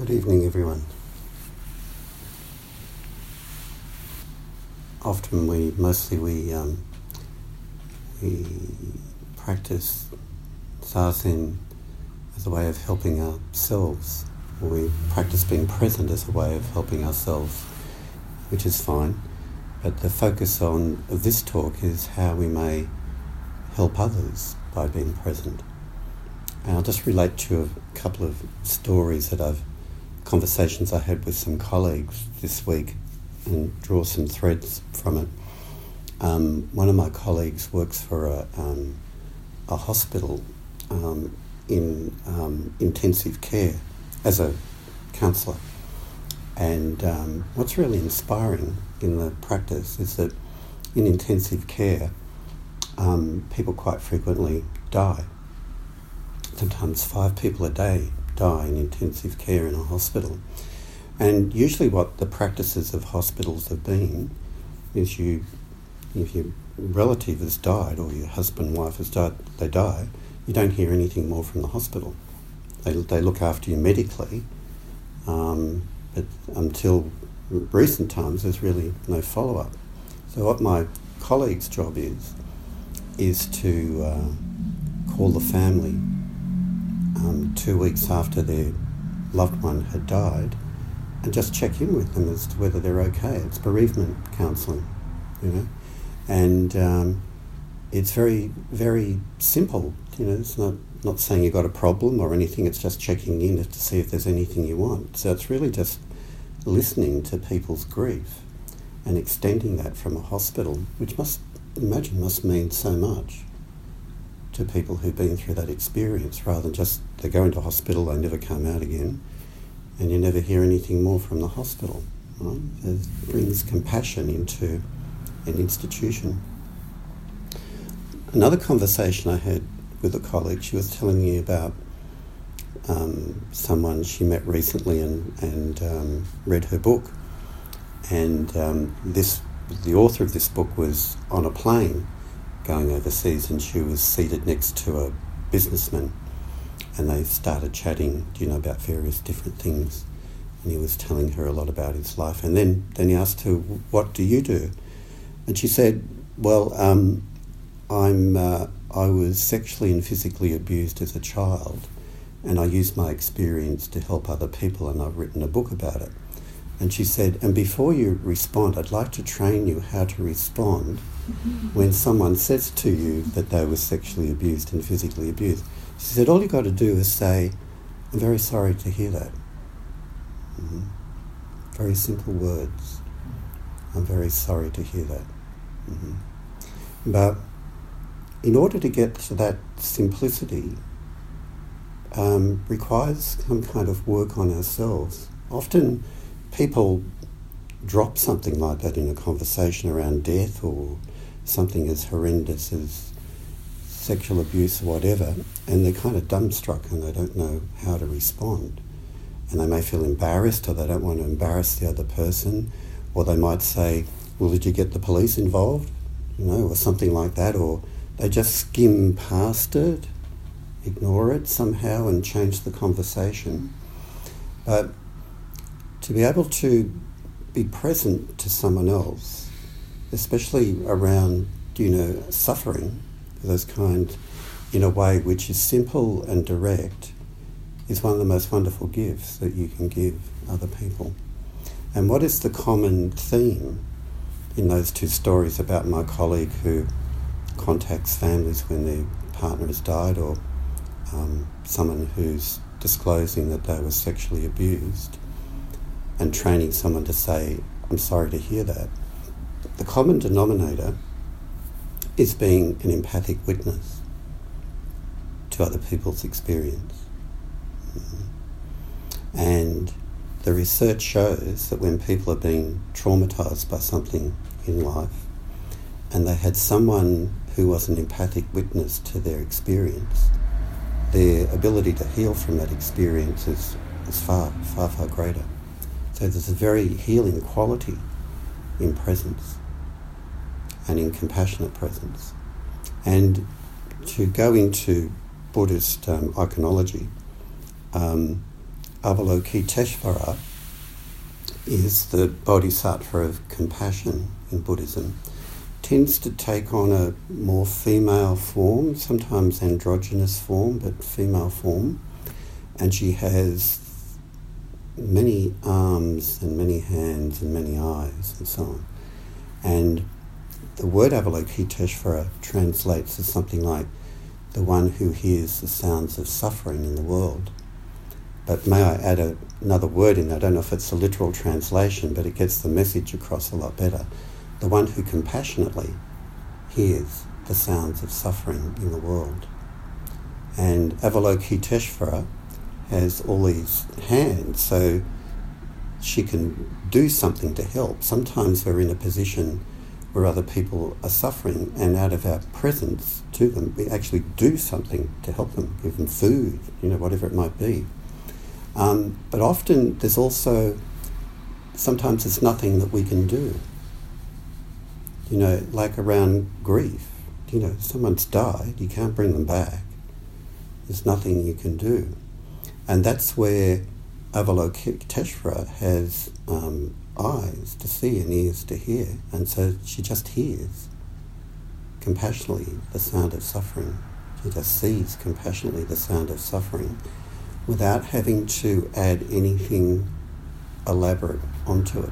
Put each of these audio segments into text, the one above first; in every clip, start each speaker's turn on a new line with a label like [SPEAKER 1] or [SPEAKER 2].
[SPEAKER 1] Good evening, everyone. Often we, mostly we, um, we practice zazen as a way of helping ourselves, we practice being present as a way of helping ourselves, which is fine. But the focus on this talk is how we may help others by being present. And I'll just relate to a couple of stories that I've conversations I had with some colleagues this week and draw some threads from it. Um, one of my colleagues works for a, um, a hospital um, in um, intensive care as a counsellor. And um, what's really inspiring in the practice is that in intensive care, um, people quite frequently die. Sometimes five people a day die in intensive care in a hospital. And usually, what the practices of hospitals have been is you, if your relative has died or your husband, wife has died, they die, you don't hear anything more from the hospital. They, they look after you medically, um, but until recent times, there's really no follow up. So, what my colleague's job is, is to uh, call the family um, two weeks after their loved one had died and just check in with them as to whether they're okay. It's bereavement counselling, you know, and um, it's very, very simple. You know, it's not not saying you've got a problem or anything. It's just checking in to see if there's anything you want. So it's really just listening to people's grief and extending that from a hospital, which must imagine must mean so much to people who've been through that experience rather than just they go into hospital, they never come out again, and you never hear anything more from the hospital. Right? It brings compassion into an institution. Another conversation I had with a colleague, she was telling me about um, someone she met recently and, and um, read her book. And um, this, the author of this book was on a plane going overseas, and she was seated next to a businessman, and they started chatting, you know, about various different things. And he was telling her a lot about his life, and then then he asked her, "What do you do?" And she said, "Well, um, I'm uh, I was sexually and physically abused as a child, and I used my experience to help other people, and I've written a book about it." And she said, And before you respond, I'd like to train you how to respond when someone says to you that they were sexually abused and physically abused. She said, All you've got to do is say, I'm very sorry to hear that. Mm-hmm. Very simple words. I'm very sorry to hear that. Mm-hmm. But in order to get to that simplicity, um, requires some kind of work on ourselves. Often, people drop something like that in a conversation around death or something as horrendous as sexual abuse or whatever, and they're kind of dumbstruck and they don't know how to respond. And they may feel embarrassed or they don't want to embarrass the other person, or they might say, Well, did you get the police involved? You know, or something like that, or they just skim past it, ignore it somehow, and change the conversation. But to be able to be present to someone else, especially around, you know, suffering, those kind, in a way which is simple and direct, is one of the most wonderful gifts that you can give other people. And what is the common theme in those two stories about my colleague who contacts families when their partner has died or um, someone who's disclosing that they were sexually abused? and training someone to say, I'm sorry to hear that. The common denominator is being an empathic witness to other people's experience. Mm-hmm. And the research shows that when people are being traumatized by something in life and they had someone who was an empathic witness to their experience, their ability to heal from that experience is, is far, far, far greater. So there's a very healing quality in presence and in compassionate presence. And to go into Buddhist um, iconology, um, Avalokiteshvara is the bodhisattva of compassion in Buddhism, tends to take on a more female form, sometimes androgynous form, but female form, and she has many arms and many hands and many eyes and so on. And the word Avalokiteshvara translates as something like the one who hears the sounds of suffering in the world. But may I add a, another word in? I don't know if it's a literal translation, but it gets the message across a lot better. The one who compassionately hears the sounds of suffering in the world. And Avalokiteshvara has all these hands, so she can do something to help. Sometimes we're in a position where other people are suffering, and out of our presence to them, we actually do something to help them, give them food, you know, whatever it might be. Um, but often there's also, sometimes there's nothing that we can do. You know, like around grief, you know, someone's died, you can't bring them back. There's nothing you can do. And that's where Avalokiteshvara has um, eyes to see and ears to hear, and so she just hears compassionately the sound of suffering. She just sees compassionately the sound of suffering without having to add anything elaborate onto it.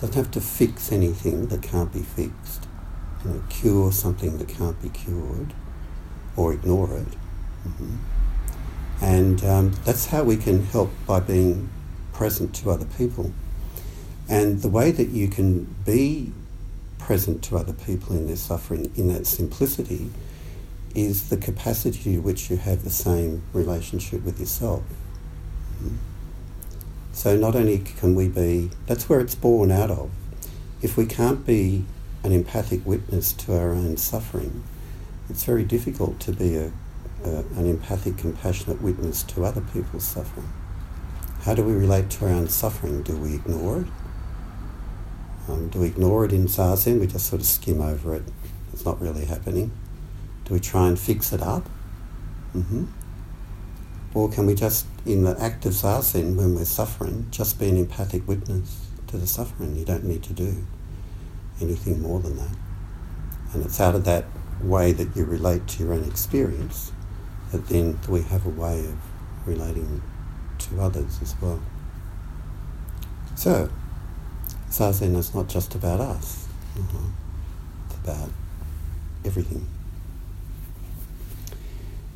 [SPEAKER 1] Doesn't have to fix anything that can't be fixed, you know, cure something that can't be cured, or ignore it. Mm-hmm. And um, that's how we can help by being present to other people. And the way that you can be present to other people in their suffering in that simplicity is the capacity to which you have the same relationship with yourself. So not only can we be, that's where it's born out of. If we can't be an empathic witness to our own suffering, it's very difficult to be a uh, an empathic, compassionate witness to other people's suffering. How do we relate to our own suffering? Do we ignore it? Um, do we ignore it in zazen? We just sort of skim over it. It's not really happening. Do we try and fix it up? Mm-hmm. Or can we just, in the act of zazen, when we're suffering, just be an empathic witness to the suffering? You don't need to do anything more than that. And it's out of that way that you relate to your own experience that then we have a way of relating to others as well. So, Zazen is not just about us, mm-hmm. it's about everything.